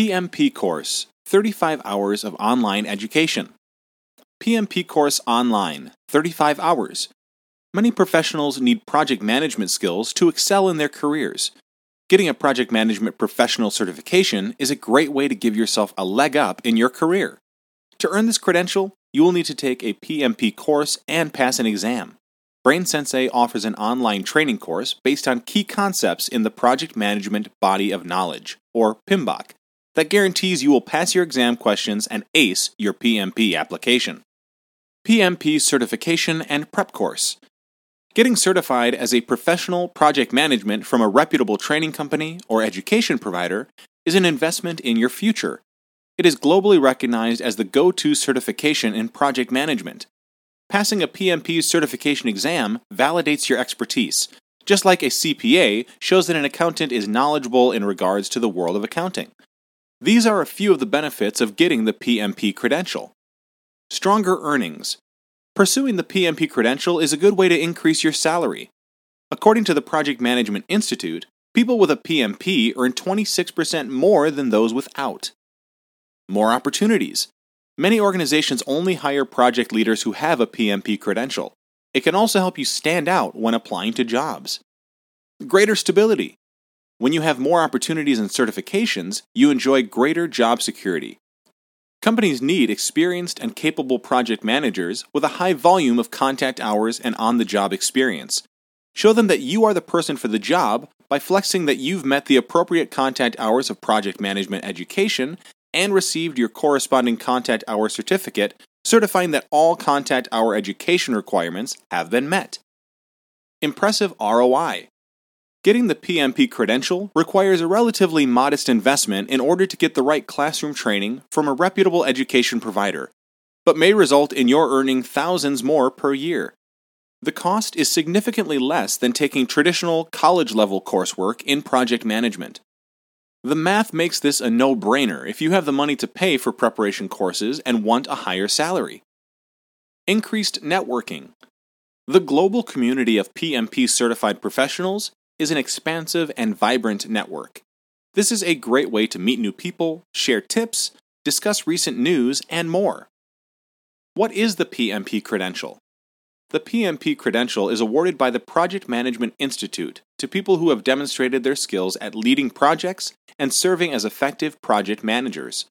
PMP course 35 hours of online education. PMP course online 35 hours. Many professionals need project management skills to excel in their careers. Getting a project management professional certification is a great way to give yourself a leg up in your career. To earn this credential, you will need to take a PMP course and pass an exam. Brain Sensei offers an online training course based on key concepts in the Project Management Body of Knowledge, or PMBOK, that guarantees you will pass your exam questions and ace your PMP application. PMP Certification and Prep Course Getting certified as a professional project management from a reputable training company or education provider is an investment in your future. It is globally recognized as the go to certification in project management. Passing a PMP certification exam validates your expertise, just like a CPA shows that an accountant is knowledgeable in regards to the world of accounting. These are a few of the benefits of getting the PMP credential. Stronger earnings. Pursuing the PMP credential is a good way to increase your salary. According to the Project Management Institute, people with a PMP earn 26% more than those without. More opportunities. Many organizations only hire project leaders who have a PMP credential. It can also help you stand out when applying to jobs. Greater stability. When you have more opportunities and certifications, you enjoy greater job security. Companies need experienced and capable project managers with a high volume of contact hours and on the job experience. Show them that you are the person for the job by flexing that you've met the appropriate contact hours of project management education and received your corresponding contact hour certificate, certifying that all contact hour education requirements have been met. Impressive ROI. Getting the PMP credential requires a relatively modest investment in order to get the right classroom training from a reputable education provider, but may result in your earning thousands more per year. The cost is significantly less than taking traditional college level coursework in project management. The math makes this a no brainer if you have the money to pay for preparation courses and want a higher salary. Increased networking. The global community of PMP certified professionals is an expansive and vibrant network. This is a great way to meet new people, share tips, discuss recent news, and more. What is the PMP credential? The PMP credential is awarded by the Project Management Institute to people who have demonstrated their skills at leading projects and serving as effective project managers.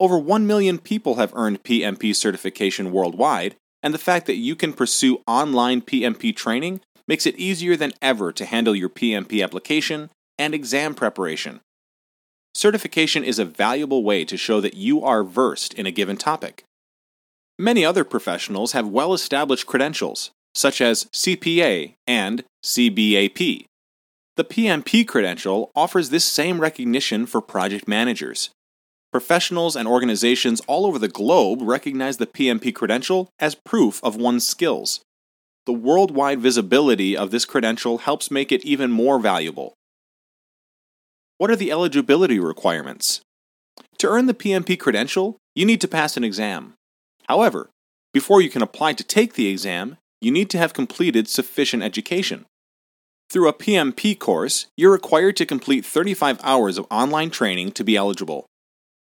Over 1 million people have earned PMP certification worldwide, and the fact that you can pursue online PMP training makes it easier than ever to handle your PMP application and exam preparation. Certification is a valuable way to show that you are versed in a given topic. Many other professionals have well established credentials, such as CPA and CBAP. The PMP credential offers this same recognition for project managers. Professionals and organizations all over the globe recognize the PMP credential as proof of one's skills. The worldwide visibility of this credential helps make it even more valuable. What are the eligibility requirements? To earn the PMP credential, you need to pass an exam. However, before you can apply to take the exam, you need to have completed sufficient education. Through a PMP course, you're required to complete 35 hours of online training to be eligible.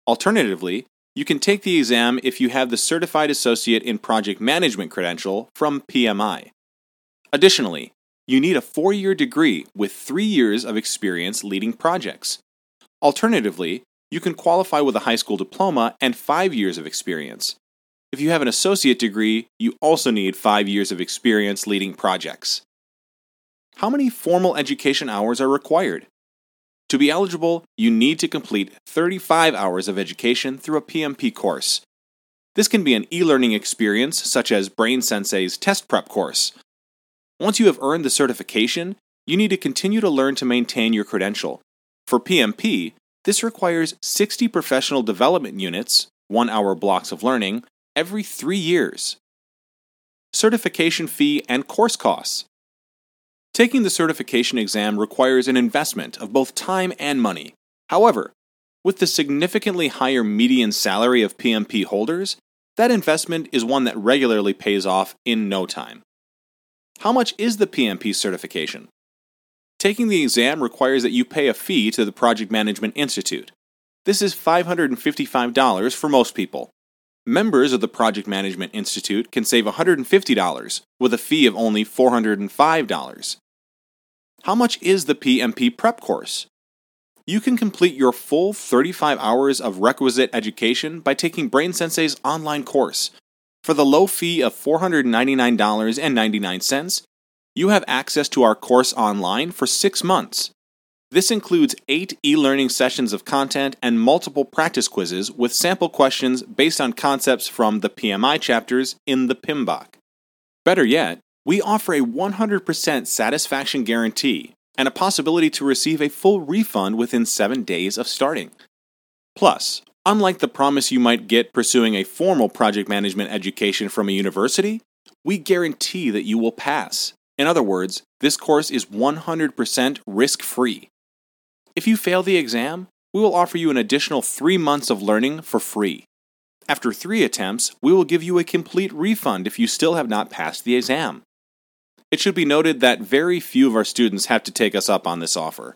Alternatively, you can take the exam if you have the Certified Associate in Project Management credential from PMI. Additionally, you need a four year degree with three years of experience leading projects. Alternatively, you can qualify with a high school diploma and five years of experience. If you have an associate degree, you also need five years of experience leading projects. How many formal education hours are required? To be eligible, you need to complete 35 hours of education through a PMP course. This can be an e learning experience, such as Brain Sensei's test prep course, once you have earned the certification, you need to continue to learn to maintain your credential. For PMP, this requires 60 professional development units, one hour blocks of learning, every three years. Certification fee and course costs. Taking the certification exam requires an investment of both time and money. However, with the significantly higher median salary of PMP holders, that investment is one that regularly pays off in no time. How much is the PMP certification? Taking the exam requires that you pay a fee to the Project Management Institute. This is $555 for most people. Members of the Project Management Institute can save $150 with a fee of only $405. How much is the PMP prep course? You can complete your full 35 hours of requisite education by taking Brain Sensei's online course. For the low fee of $499.99, you have access to our course online for six months. This includes eight e learning sessions of content and multiple practice quizzes with sample questions based on concepts from the PMI chapters in the PMBOK. Better yet, we offer a 100% satisfaction guarantee and a possibility to receive a full refund within seven days of starting. Plus, unlike the promise you might get pursuing a formal project management education from a university, we guarantee that you will pass. In other words, this course is 100% risk free. If you fail the exam, we will offer you an additional three months of learning for free. After three attempts, we will give you a complete refund if you still have not passed the exam. It should be noted that very few of our students have to take us up on this offer.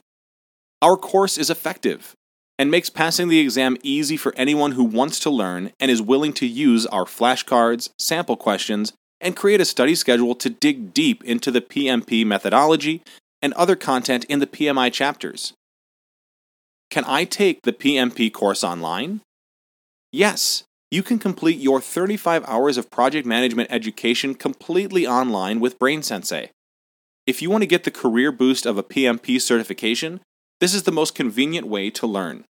Our course is effective and makes passing the exam easy for anyone who wants to learn and is willing to use our flashcards, sample questions, and create a study schedule to dig deep into the PMP methodology and other content in the PMI chapters. Can I take the PMP course online? Yes, you can complete your 35 hours of project management education completely online with Brain Sensei. If you want to get the career boost of a PMP certification, this is the most convenient way to learn.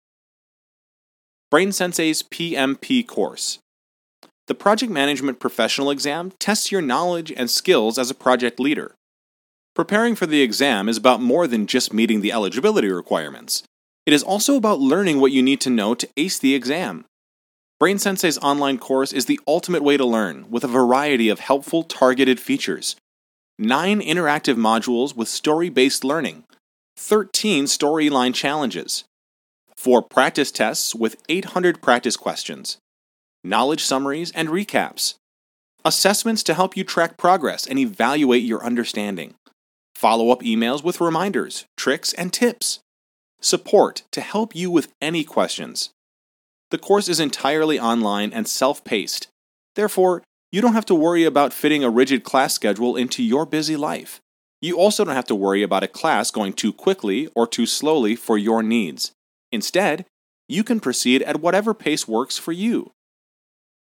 Brain Sensei's PMP course. The Project Management Professional exam tests your knowledge and skills as a project leader. Preparing for the exam is about more than just meeting the eligibility requirements. It is also about learning what you need to know to ace the exam. Brain Sensei's online course is the ultimate way to learn, with a variety of helpful, targeted features. Nine interactive modules with story based learning, 13 storyline challenges, four practice tests with 800 practice questions, knowledge summaries and recaps, assessments to help you track progress and evaluate your understanding, follow up emails with reminders, tricks, and tips, support to help you with any questions the course is entirely online and self paced. Therefore, you don't have to worry about fitting a rigid class schedule into your busy life. You also don't have to worry about a class going too quickly or too slowly for your needs. Instead, you can proceed at whatever pace works for you.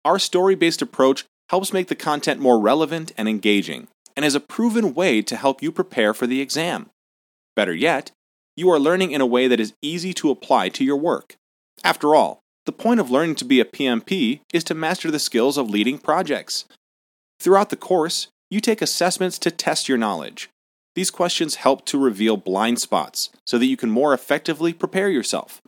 Our story based approach helps make the content more relevant and engaging, and is a proven way to help you prepare for the exam. Better yet, you are learning in a way that is easy to apply to your work. After all, the point of learning to be a PMP is to master the skills of leading projects. Throughout the course, you take assessments to test your knowledge. These questions help to reveal blind spots so that you can more effectively prepare yourself.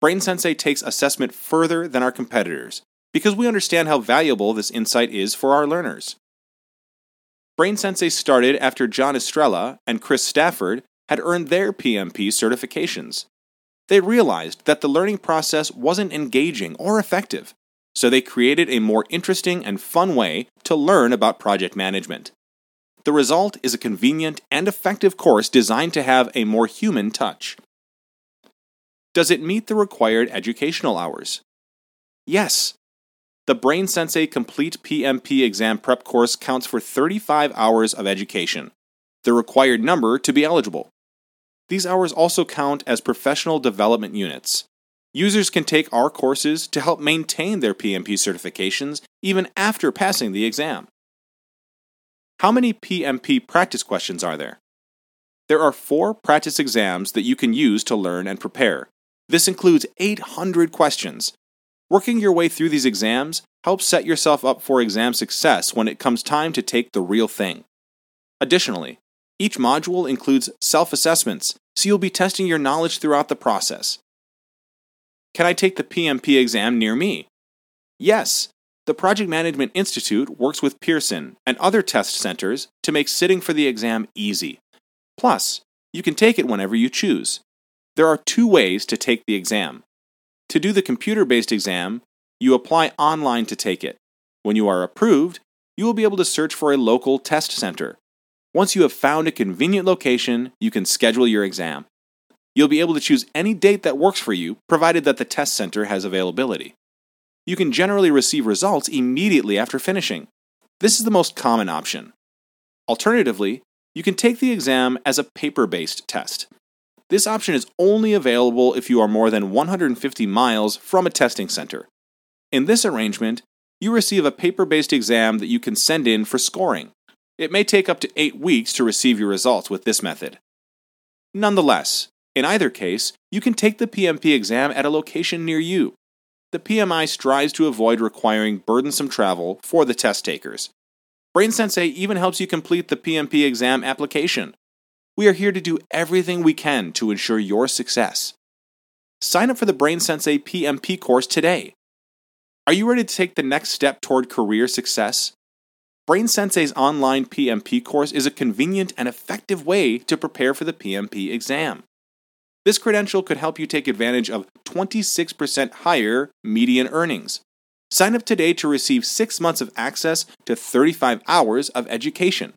Brain Sensei takes assessment further than our competitors because we understand how valuable this insight is for our learners. Brain Sensei started after John Estrella and Chris Stafford had earned their PMP certifications. They realized that the learning process wasn't engaging or effective, so they created a more interesting and fun way to learn about project management. The result is a convenient and effective course designed to have a more human touch. Does it meet the required educational hours? Yes. The Brain Sensei Complete PMP exam prep course counts for 35 hours of education, the required number to be eligible. These hours also count as professional development units. Users can take our courses to help maintain their PMP certifications even after passing the exam. How many PMP practice questions are there? There are four practice exams that you can use to learn and prepare. This includes 800 questions. Working your way through these exams helps set yourself up for exam success when it comes time to take the real thing. Additionally, each module includes self assessments, so you'll be testing your knowledge throughout the process. Can I take the PMP exam near me? Yes. The Project Management Institute works with Pearson and other test centers to make sitting for the exam easy. Plus, you can take it whenever you choose. There are two ways to take the exam. To do the computer based exam, you apply online to take it. When you are approved, you will be able to search for a local test center. Once you have found a convenient location, you can schedule your exam. You'll be able to choose any date that works for you, provided that the test center has availability. You can generally receive results immediately after finishing. This is the most common option. Alternatively, you can take the exam as a paper based test. This option is only available if you are more than 150 miles from a testing center. In this arrangement, you receive a paper based exam that you can send in for scoring. It may take up to eight weeks to receive your results with this method. Nonetheless, in either case, you can take the PMP exam at a location near you. The PMI strives to avoid requiring burdensome travel for the test takers. Brain Sensei even helps you complete the PMP exam application. We are here to do everything we can to ensure your success. Sign up for the Brain Sensei PMP course today. Are you ready to take the next step toward career success? Brain Sensei's online PMP course is a convenient and effective way to prepare for the PMP exam. This credential could help you take advantage of 26% higher median earnings. Sign up today to receive six months of access to 35 hours of education.